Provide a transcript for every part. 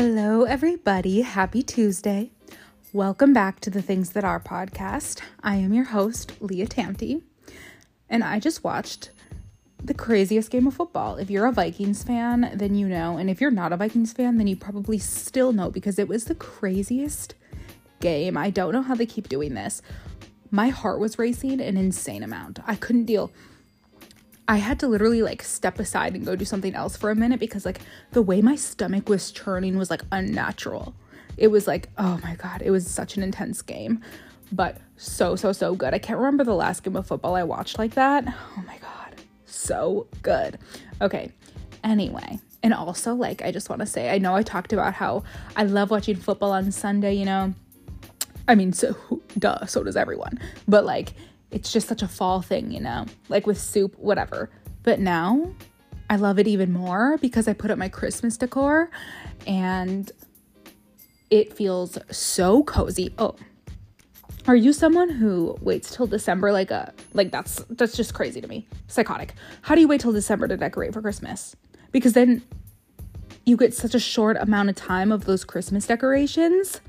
Hello, everybody. Happy Tuesday. Welcome back to the Things That Are podcast. I am your host, Leah Tamty, and I just watched the craziest game of football. If you're a Vikings fan, then you know. And if you're not a Vikings fan, then you probably still know because it was the craziest game. I don't know how they keep doing this. My heart was racing an insane amount. I couldn't deal. I had to literally like step aside and go do something else for a minute because like the way my stomach was churning was like unnatural. It was like, oh my god, it was such an intense game. But so so so good. I can't remember the last game of football I watched like that. Oh my god. So good. Okay. Anyway, and also like I just want to say, I know I talked about how I love watching football on Sunday, you know. I mean, so duh, so does everyone. But like it's just such a fall thing, you know, like with soup, whatever. But now I love it even more because I put up my Christmas decor and it feels so cozy. Oh, are you someone who waits till December like a like that's that's just crazy to me. Psychotic. How do you wait till December to decorate for Christmas? Because then you get such a short amount of time of those Christmas decorations.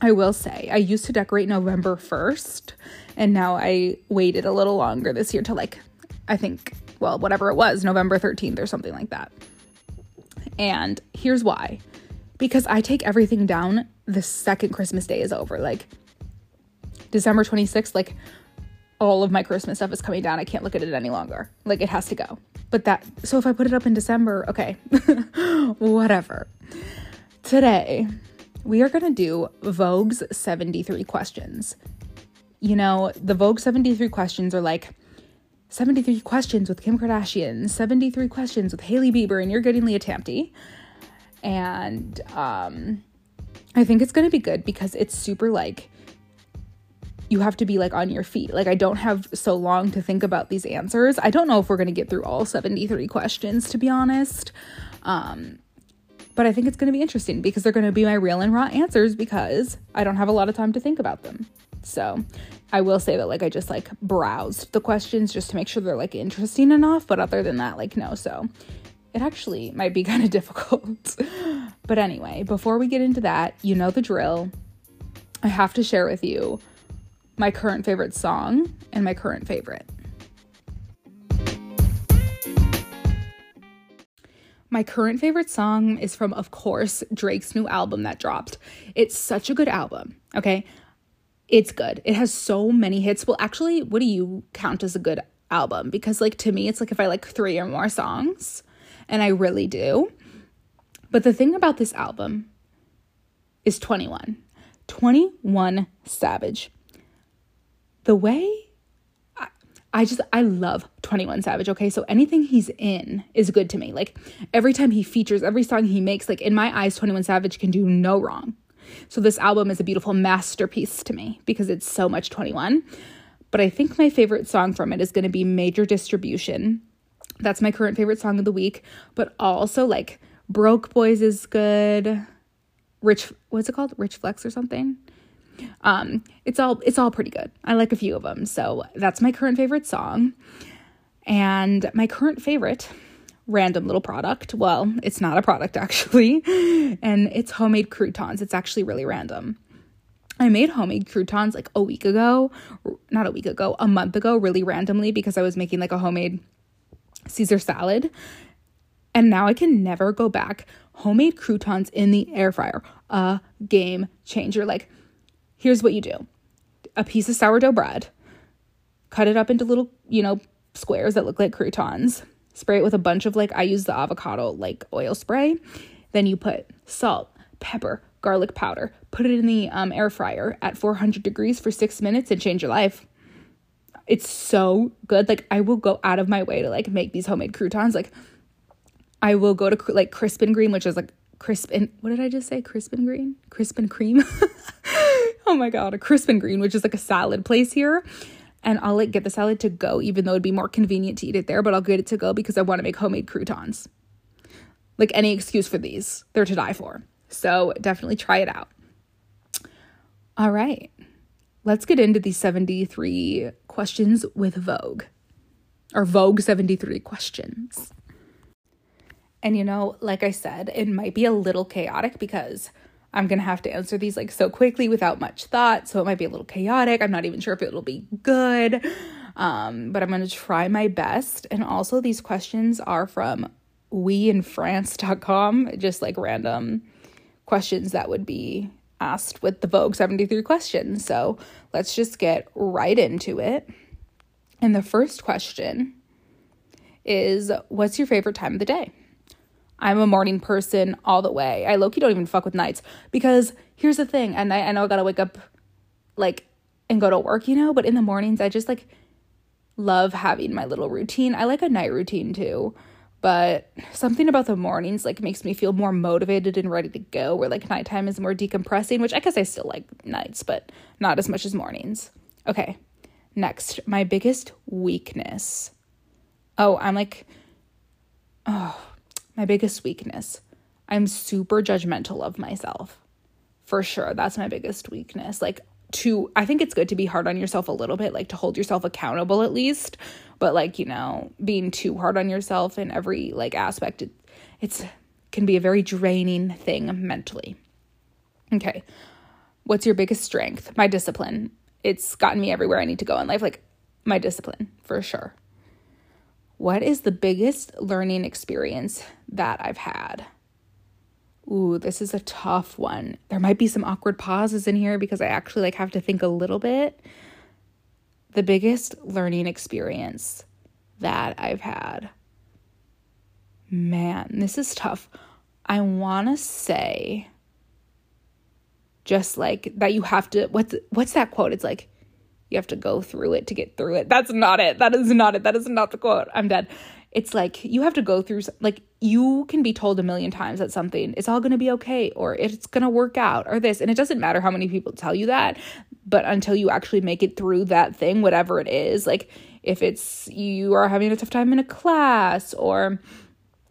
I will say, I used to decorate November 1st and now I waited a little longer this year to like, I think, well, whatever it was, November 13th or something like that. And here's why because I take everything down the second Christmas day is over. Like December 26th, like all of my Christmas stuff is coming down. I can't look at it any longer. Like it has to go. But that, so if I put it up in December, okay, whatever. Today, we are to do Vogue's 73 questions you know, the Vogue 73 questions are like 73 questions with Kim Kardashian, 73 questions with Hailey Bieber, and you're getting Leah Tamty. And um, I think it's going to be good because it's super like, you have to be like on your feet. Like, I don't have so long to think about these answers. I don't know if we're going to get through all 73 questions, to be honest. Um, but I think it's going to be interesting because they're going to be my real and raw answers because I don't have a lot of time to think about them. So I will say that like I just like browsed the questions just to make sure they're like interesting enough, but other than that, like no. So it actually might be kind of difficult. but anyway, before we get into that, you know the drill. I have to share with you my current favorite song and my current favorite. My current favorite song is from, of course, Drake's new album that dropped. It's such a good album, okay? It's good. It has so many hits. Well, actually, what do you count as a good album? Because, like, to me, it's like if I like three or more songs, and I really do. But the thing about this album is 21. 21 Savage. The way I, just, I love 21 Savage, okay? So anything he's in is good to me. Like, every time he features, every song he makes, like, in my eyes, 21 Savage can do no wrong. So this album is a beautiful masterpiece to me because it's so much 21. But I think my favorite song from it is going to be Major Distribution. That's my current favorite song of the week, but also like Broke Boys is good. Rich what's it called? Rich Flex or something? Um it's all it's all pretty good. I like a few of them. So that's my current favorite song. And my current favorite random little product. Well, it's not a product actually, and it's homemade croutons. It's actually really random. I made homemade croutons like a week ago, not a week ago, a month ago, really randomly because I was making like a homemade Caesar salad. And now I can never go back. Homemade croutons in the air fryer, a game changer. Like, here's what you do a piece of sourdough bread, cut it up into little, you know, squares that look like croutons spray it with a bunch of like I use the avocado like oil spray. Then you put salt, pepper, garlic powder, put it in the um, air fryer at 400 degrees for six minutes and change your life. It's so good. Like I will go out of my way to like make these homemade croutons. Like I will go to like crisp and green, which is like crisp and what did I just say? Crisp and green, crisp and cream. oh my god, a crisp and green, which is like a salad place here and I'll like get the salad to go, even though it'd be more convenient to eat it there, but I'll get it to go because I want to make homemade croutons. Like any excuse for these, they're to die for. So definitely try it out. All right, let's get into these 73 questions with Vogue, or Vogue 73 questions. And you know, like I said, it might be a little chaotic because I'm going to have to answer these like so quickly without much thought. So it might be a little chaotic. I'm not even sure if it'll be good. Um, but I'm going to try my best. And also, these questions are from weinfrance.com, just like random questions that would be asked with the Vogue 73 questions. So let's just get right into it. And the first question is What's your favorite time of the day? I'm a morning person all the way. I low key don't even fuck with nights because here's the thing. Night, I know I gotta wake up like and go to work, you know, but in the mornings, I just like love having my little routine. I like a night routine too, but something about the mornings like makes me feel more motivated and ready to go. Where like nighttime is more decompressing, which I guess I still like nights, but not as much as mornings. Okay, next, my biggest weakness. Oh, I'm like, oh, my biggest weakness. I'm super judgmental of myself. For sure. That's my biggest weakness. Like, to, I think it's good to be hard on yourself a little bit, like to hold yourself accountable at least. But, like, you know, being too hard on yourself in every, like, aspect, it, it's, can be a very draining thing mentally. Okay. What's your biggest strength? My discipline. It's gotten me everywhere I need to go in life. Like, my discipline, for sure. What is the biggest learning experience that I've had? Ooh, this is a tough one. There might be some awkward pauses in here because I actually like have to think a little bit. The biggest learning experience that I've had. Man, this is tough. I want to say just like that you have to what's what's that quote? It's like you have to go through it to get through it. That's not it. That is not it. That is not the quote. I'm dead. It's like you have to go through, like, you can be told a million times that something is all going to be okay or it's going to work out or this. And it doesn't matter how many people tell you that, but until you actually make it through that thing, whatever it is, like if it's you are having a tough time in a class or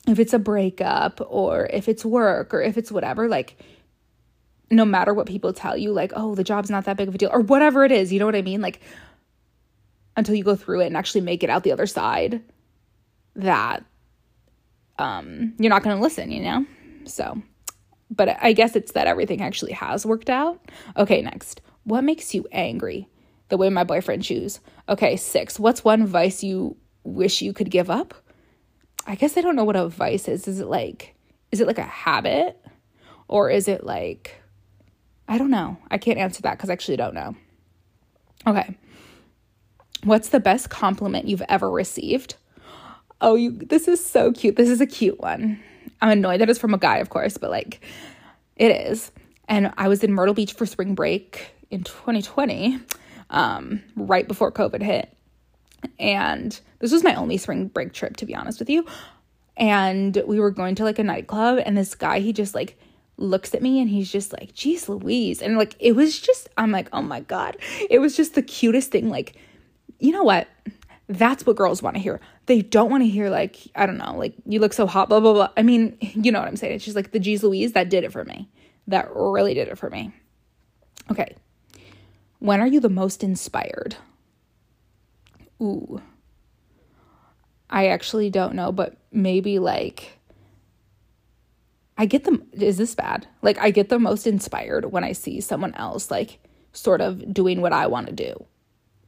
if it's a breakup or if it's work or if it's whatever, like, no matter what people tell you, like, oh, the job's not that big of a deal, or whatever it is, you know what I mean? Like, until you go through it and actually make it out the other side, that um, you're not going to listen, you know? So, but I guess it's that everything actually has worked out. Okay, next. What makes you angry? The way my boyfriend chews. Okay, six. What's one vice you wish you could give up? I guess I don't know what a vice is. Is it like, is it like a habit? Or is it like, I don't know. I can't answer that because I actually don't know. Okay. What's the best compliment you've ever received? Oh, you this is so cute. This is a cute one. I'm annoyed that it's from a guy, of course, but like it is. And I was in Myrtle Beach for spring break in 2020, um, right before COVID hit. And this was my only spring break trip, to be honest with you. And we were going to like a nightclub, and this guy, he just like looks at me and he's just like, geez, Louise. And like, it was just, I'm like, oh my God. It was just the cutest thing. Like, you know what? That's what girls want to hear. They don't want to hear, like, I don't know, like, you look so hot, blah, blah, blah. I mean, you know what I'm saying. It's just like the geez, Louise, that did it for me. That really did it for me. Okay. When are you the most inspired? Ooh. I actually don't know, but maybe like I get them is this bad? Like I get the most inspired when I see someone else like sort of doing what I want to do.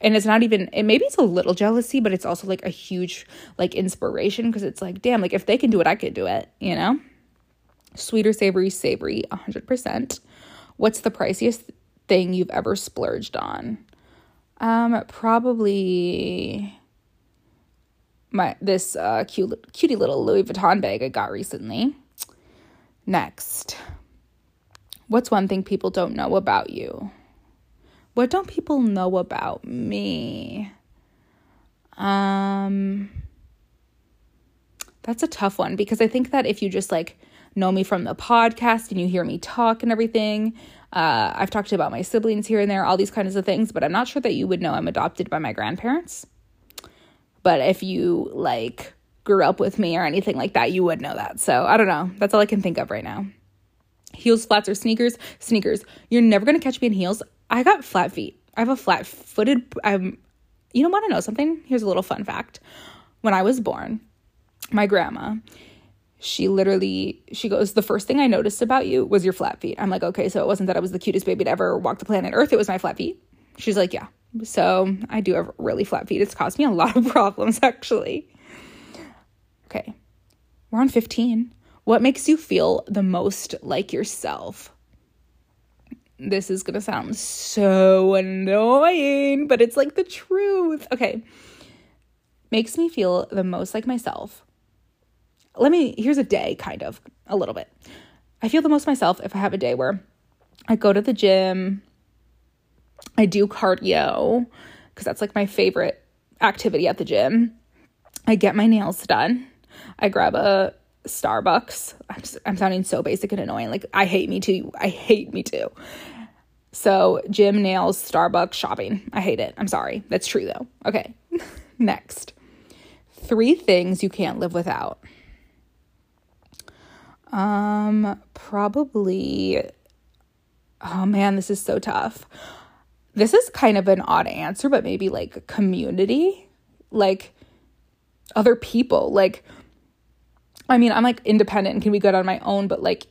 And it's not even it maybe it's a little jealousy, but it's also like a huge like inspiration because it's like, damn, like if they can do it, I could do it, you know? Sweeter, savory, savory, 100%. What's the priciest thing you've ever splurged on? Um probably my this uh cute cutie little Louis Vuitton bag I got recently. Next, what's one thing people don't know about you? What don't people know about me? Um, that's a tough one because I think that if you just like know me from the podcast and you hear me talk and everything, uh, I've talked about my siblings here and there, all these kinds of things, but I'm not sure that you would know I'm adopted by my grandparents. But if you like grew up with me or anything like that, you would know that. So I don't know. That's all I can think of right now. Heels, flats, or sneakers? Sneakers. You're never gonna catch me in heels. I got flat feet. I have a flat footed. I'm. You don't want to know something? Here's a little fun fact. When I was born, my grandma, she literally she goes the first thing i noticed about you was your flat feet i'm like okay so it wasn't that i was the cutest baby to ever walk the planet earth it was my flat feet she's like yeah so i do have really flat feet it's caused me a lot of problems actually okay. We're on 15 what makes you feel the most like yourself? This is gonna sound so annoying but it's like the truth. Okay. Makes me feel the most like myself. Let me here's a day kind of a little bit. I feel the most myself if i have a day where i go to the gym i do cardio because that's like my favorite activity at the gym. I get my nails done i grab a starbucks. I'm, I'm sounding so basic and annoying. Like i hate me too. I hate me too. So gym nails starbucks shopping. I hate it. I'm sorry. That's true though. Okay. Next. Three things you can't live without. Um, probably. Oh man, this is so tough. This is kind of an odd answer, but maybe like community, like other people. Like, I mean, I'm like independent and can be good on my own, but like,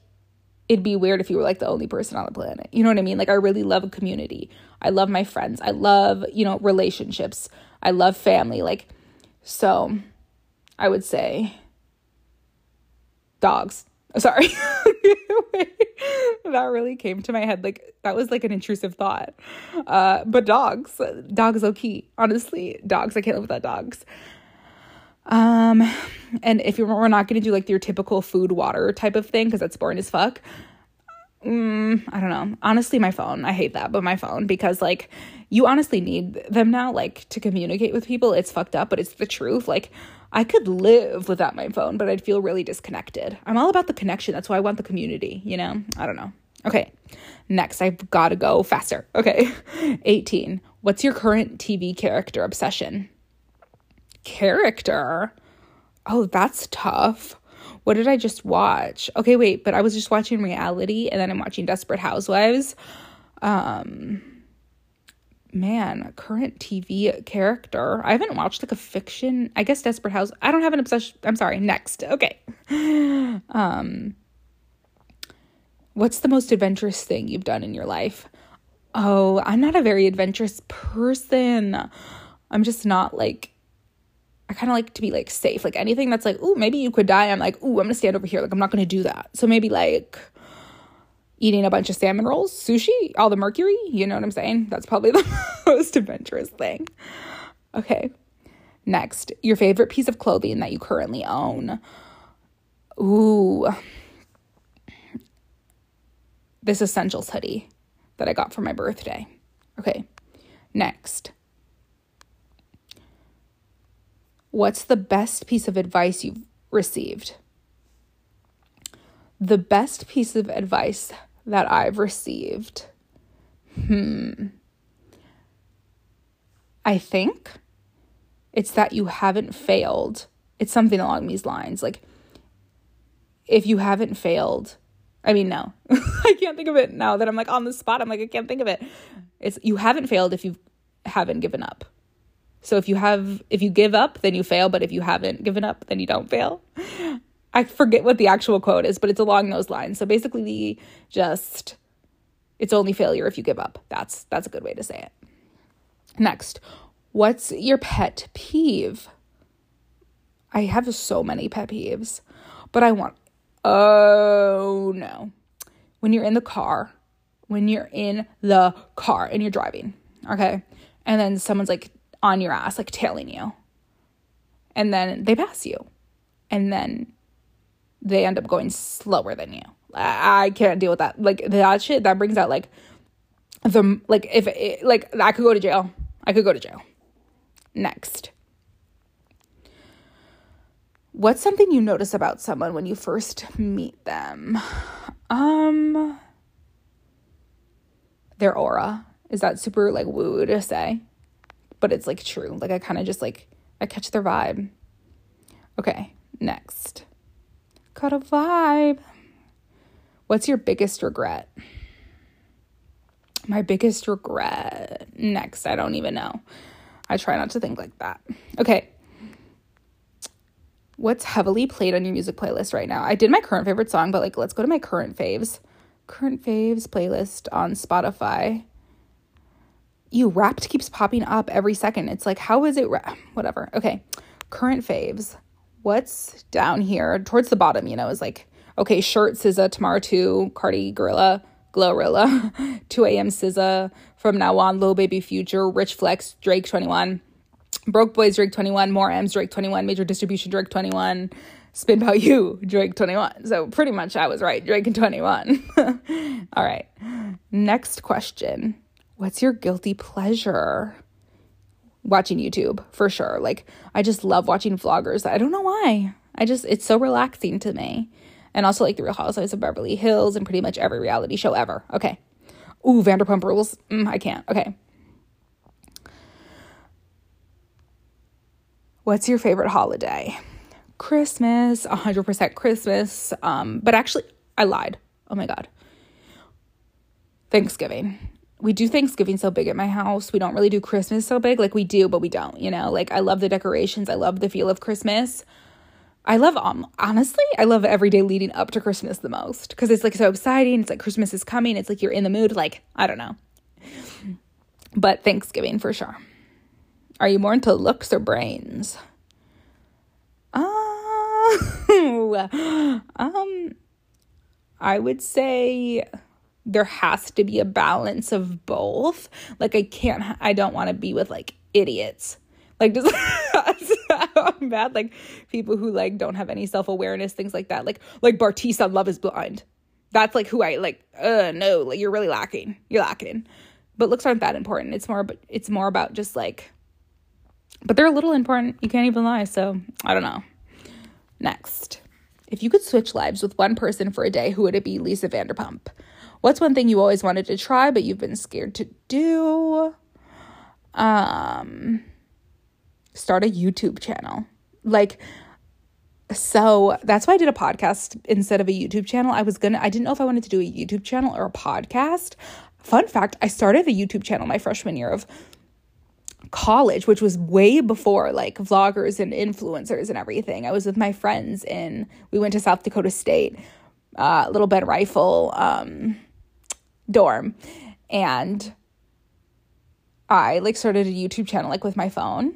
it'd be weird if you were like the only person on the planet. You know what I mean? Like, I really love a community. I love my friends. I love, you know, relationships. I love family. Like, so I would say dogs. Sorry. that really came to my head. Like that was like an intrusive thought. Uh, but dogs, dogs low key. Honestly, dogs. I can't live without dogs. Um, and if you're, we're not gonna do like your typical food water type of thing because that's boring as fuck. Mm, I don't know. Honestly, my phone. I hate that, but my phone because like you honestly need them now, like to communicate with people. It's fucked up, but it's the truth. Like I could live without my phone, but I'd feel really disconnected. I'm all about the connection. That's why I want the community, you know? I don't know. Okay. Next, I've got to go faster. Okay. 18. What's your current TV character obsession? Character? Oh, that's tough. What did I just watch? Okay, wait, but I was just watching reality and then I'm watching Desperate Housewives. Um man, current TV character. I haven't watched like a fiction. I guess Desperate House. I don't have an obsession. I'm sorry. Next. Okay. Um What's the most adventurous thing you've done in your life? Oh, I'm not a very adventurous person. I'm just not like I kind of like to be like safe. Like anything that's like, "Ooh, maybe you could die." I'm like, "Ooh, I'm to stand over here." Like I'm not to do that. So maybe like eating a bunch of salmon rolls, sushi, all the mercury, you know what I'm saying? That's probably the most adventurous thing. Okay. Next, your favorite piece of clothing that you currently own. Ooh. This essentials hoodie that I got for my birthday. Okay. Next. What's the best piece of advice you've received? The best piece of advice that I've received. Hmm. I think it's that you haven't failed. It's something along these lines. Like, if you haven't failed, I mean, no, I can't think of it now that I'm like on the spot. I'm like, I can't think of it. It's you haven't failed if you haven't given up. So if you have, if you give up, then you fail. But if you haven't given up, then you don't fail. I forget what the actual quote is, but it's along those lines. So basically, the just it's only failure if you give up. That's that's a good way to say it. Next, what's your pet peeve? I have so many pet peeves, but I want oh no. When you're in the car, when you're in the car and you're driving, okay? And then someone's like on your ass, like tailing you. And then they pass you. And then they end up going slower than you. I can't deal with that. Like that shit that brings out like the like if it, like I could go to jail. I could go to jail. Next. What's something you notice about someone when you first meet them? Um their aura. Is that super like woo to say? But it's like true. Like I kind of just like I catch their vibe. Okay, next. Got a vibe. What's your biggest regret? My biggest regret. Next, I don't even know. I try not to think like that. Okay. What's heavily played on your music playlist right now? I did my current favorite song, but like let's go to my current faves. Current faves playlist on Spotify. You wrapped keeps popping up every second. It's like, how is it? Ra- Whatever. Okay. Current faves. What's down here towards the bottom, you know, is like, okay, Shirt, SZA, Tomorrow too, Cardi, Gorilla, Glorilla, 2 a.m. SZA, From Now On, Lil Baby Future, Rich Flex, Drake 21, Broke Boys, Drake 21, More M's, Drake 21, Major Distribution, Drake 21, Spin About You, Drake 21. So pretty much I was right, Drake and 21. All right. Next question. What's your guilty pleasure? Watching YouTube, for sure. Like, I just love watching vloggers. I don't know why. I just, it's so relaxing to me. And also, like, The Real Housewives of Beverly Hills and pretty much every reality show ever. Okay. Ooh, Vanderpump Rules. Mm, I can't. Okay. What's your favorite holiday? Christmas, 100% Christmas. Um, but actually, I lied. Oh my God. Thanksgiving. We do Thanksgiving so big at my house. We don't really do Christmas so big. Like we do, but we don't, you know? Like I love the decorations. I love the feel of Christmas. I love um honestly, I love every day leading up to Christmas the most because it's like so exciting. It's like Christmas is coming. It's like you're in the mood. Like I don't know, but Thanksgiving for sure. Are you more into looks or brains? Oh, um, I would say there has to be a balance of both. Like I can't, I don't want to be with like idiots. Like just I'm bad. Like people who like don't have any self awareness, things like that. Like like Bartise on Love Is Blind. That's like who I like. Uh, no, like you're really lacking. You're lacking. But looks aren't that important. It's more, but it's more about just like. But they're a little important. You can't even lie. So I don't know. Next, if you could switch lives with one person for a day, who would it be? Lisa Vanderpump. What's one thing you always wanted to try but you've been scared to do? Um start a YouTube channel. Like so that's why I did a podcast instead of a YouTube channel. I was gonna I didn't know if I wanted to do a YouTube channel or a podcast. Fun fact, I started a YouTube channel my freshman year of college, which was way before like vloggers and influencers and everything. I was with my friends in we went to South Dakota State, uh, Little Ben Reifel um, dorm, and I like started a YouTube channel like with my phone,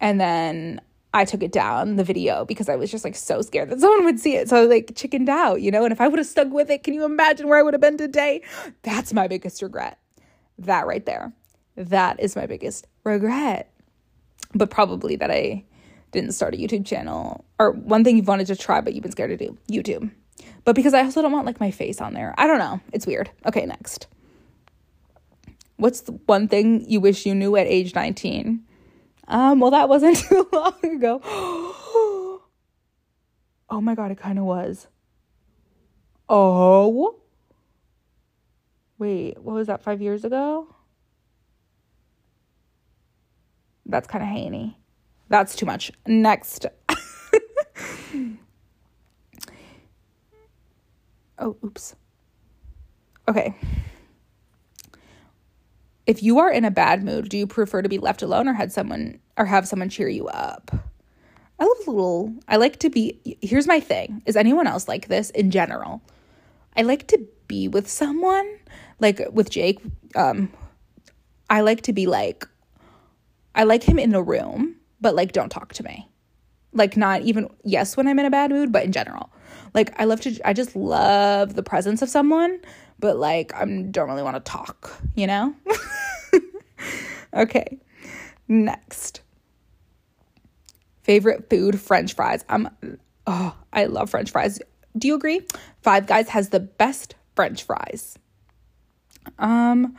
and then I took it down the video because I was just like so scared that someone would see it. So I like chickened out, you know. And if I would have stuck with it, can you imagine where I would have been today? That's my biggest regret. That right there. That is my biggest regret. But probably that I didn't start a YouTube channel or one thing you've wanted to try but you've been scared to do YouTube. But because I also don't want like my face on there. I don't know. It's weird. Okay, next. What's the one thing you wish you knew at age 19? Um, well, that wasn't too long ago. oh my god, it kind of was. Oh. Wait, what was that 5 years ago? That's kind of haney. That's too much. Next. Oh, oops. Okay. If you are in a bad mood, do you prefer to be left alone or had someone or have someone cheer you up? I love a little I like to be here's my thing. Is anyone else like this in general? I like to be with someone, like with Jake, um I like to be like I like him in the room, but like don't talk to me. Like not even yes when I'm in a bad mood, but in general. Like I love to I just love the presence of someone, but like I don't really want to talk, you know? okay. Next. Favorite food french fries. I'm oh, I love french fries. Do you agree? Five Guys has the best french fries. Um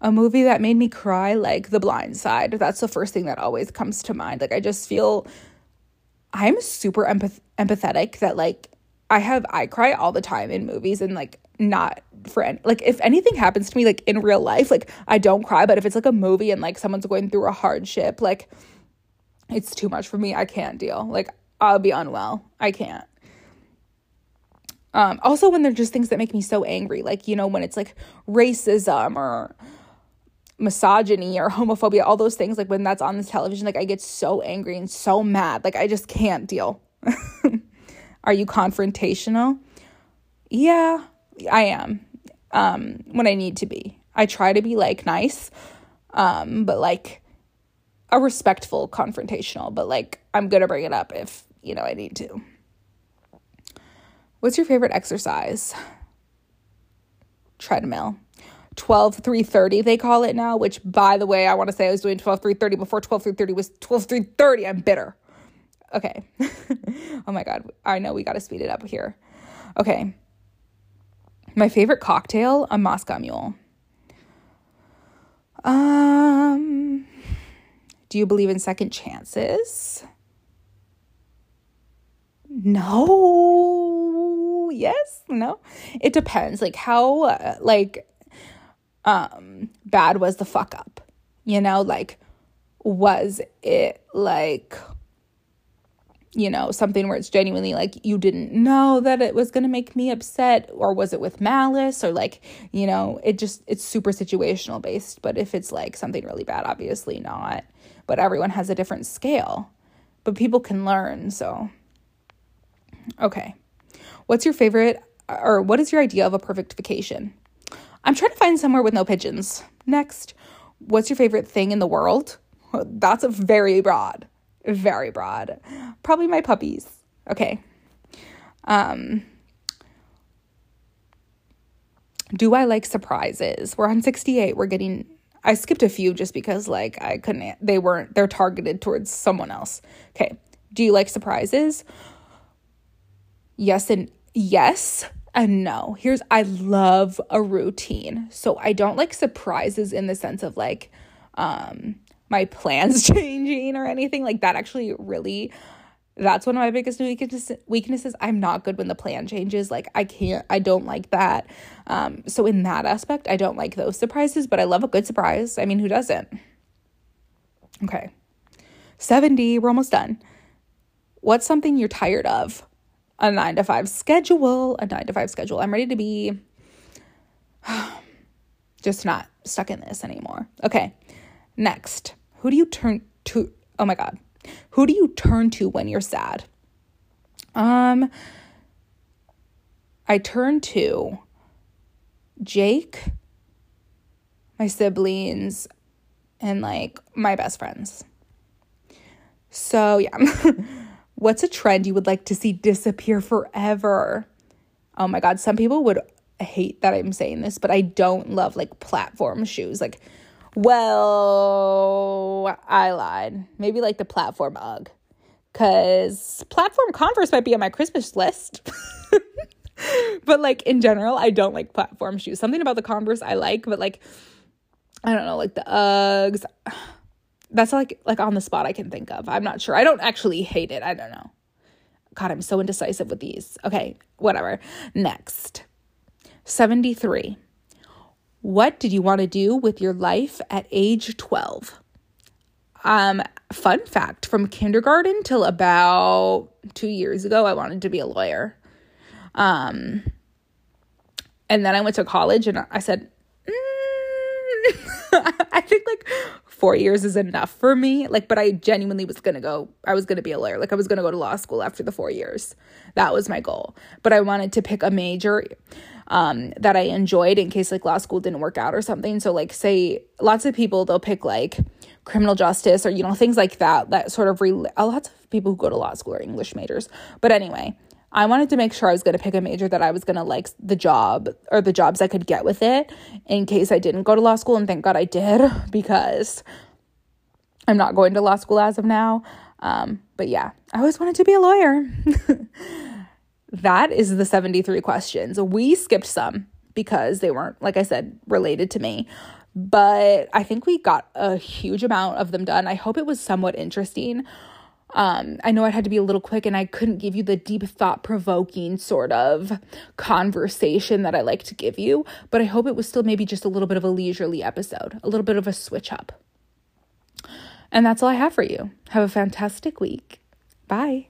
a movie that made me cry like The Blind Side. That's the first thing that always comes to mind. Like I just feel I'm super empath- empathetic that like I have I cry all the time in movies and like not for any, like if anything happens to me like in real life like I don't cry but if it's like a movie and like someone's going through a hardship like it's too much for me. I can't deal. Like I'll be unwell. I can't. Um also when they're just things that make me so angry like you know when it's like racism or misogyny or homophobia, all those things, like when that's on the television, like I get so angry and so mad. Like I just can't deal. Are you confrontational? Yeah, I am. Um, when I need to be. I try to be like nice, um, but like a respectful confrontational, but like I'm gonna bring it up if you know I need to. What's your favorite exercise? Treadmill. 12 330 they call it now which by the way i want to say i was doing 12 330 before 12 330 was 12 330 i'm bitter okay. Oh my god. I know we got to speed it up here. Okay. My favorite cocktail a moscow mule. Um do you believe in second chances? No. Yes no. It depends. Like how like um bad was the fuck up? You know like was it like you know something where it's genuinely like you didn't know that it was going to make me upset or was it with malice or like you know it just it's super situational based but if it's like something really bad obviously not. But everyone has a different scale. But people can learn so. Okay. What's your favorite or what is your idea of a perfect vacation I'm trying to find somewhere with no pigeons. Next, what's your favorite thing in the world? That's a very broad, very broad. Probably my puppies. Okay. Um, do I like surprises? We're on 68. We're getting I skipped a few just because like I couldn't they weren't they're targeted towards someone else. Okay. Do you like surprises? Yes and yes. And no, here's I love a routine. So I don't like surprises in the sense of like um my plans changing or anything like that actually really that's one of my biggest weaknesses. I'm not good when the plan changes. Like i can't i don't like that. Um, so in that aspect i don't like those surprises but i love a good surprise. I mean who doesn't? Okay. 70 we're almost done. What's something you're tired of? A nine to five schedule, a nine to five schedule. I'm ready to be just not stuck in this anymore. Okay. Next, who do you turn to? Oh my God. Who do you turn to when you're sad? Um, I turn to Jake, my siblings, and like my best friends. So, yeah. What's a trend you would like to see disappear forever? Oh my God, some people would hate that I'm saying this, but I don't love like platform shoes. Like, well, I lied. Maybe like the platform UGG. Because platform Converse might be on my Christmas list. but like in general, I don't like platform shoes. Something about the Converse I like, but like, I don't know, like the Uggs that's like like on the spot I can think of. I'm not sure. I don't actually hate it. I don't know. God, I'm so indecisive with these. Okay, whatever. Next. 73. What did you want to do with your life at age 12? Um, fun fact from kindergarten till about 2 years ago I wanted to be a lawyer. Um and then I went to college and I said mm. I think like four years is enough for me. Like, but I genuinely was gonna go, I was gonna be a lawyer. Like, I was gonna go to law school after the four years. That was my goal. But I wanted to pick a major um, that I enjoyed in case like law school didn't work out or something. So, like, say lots of people, they'll pick like criminal justice or, you know, things like that, that sort of, re- lots of people who go to law school are English majors. But anyway, I wanted to make sure I was going to pick a major that I was going to like the job or the jobs I could get with it in case I didn't go to law school. And thank God I did because I'm not going to law school as of now. Um, but yeah, I always wanted to be a lawyer. that is the 73 questions. We skipped some because they weren't, like I said, related to me. But I think we got a huge amount of them done. I hope it was somewhat interesting. Um, I know I had to be a little quick and I couldn't give you the deep thought provoking sort of conversation that I like to give you, but I hope it was still maybe just a little bit of a leisurely episode, a little bit of a switch up. And that's all I have for you. Have a fantastic week. Bye.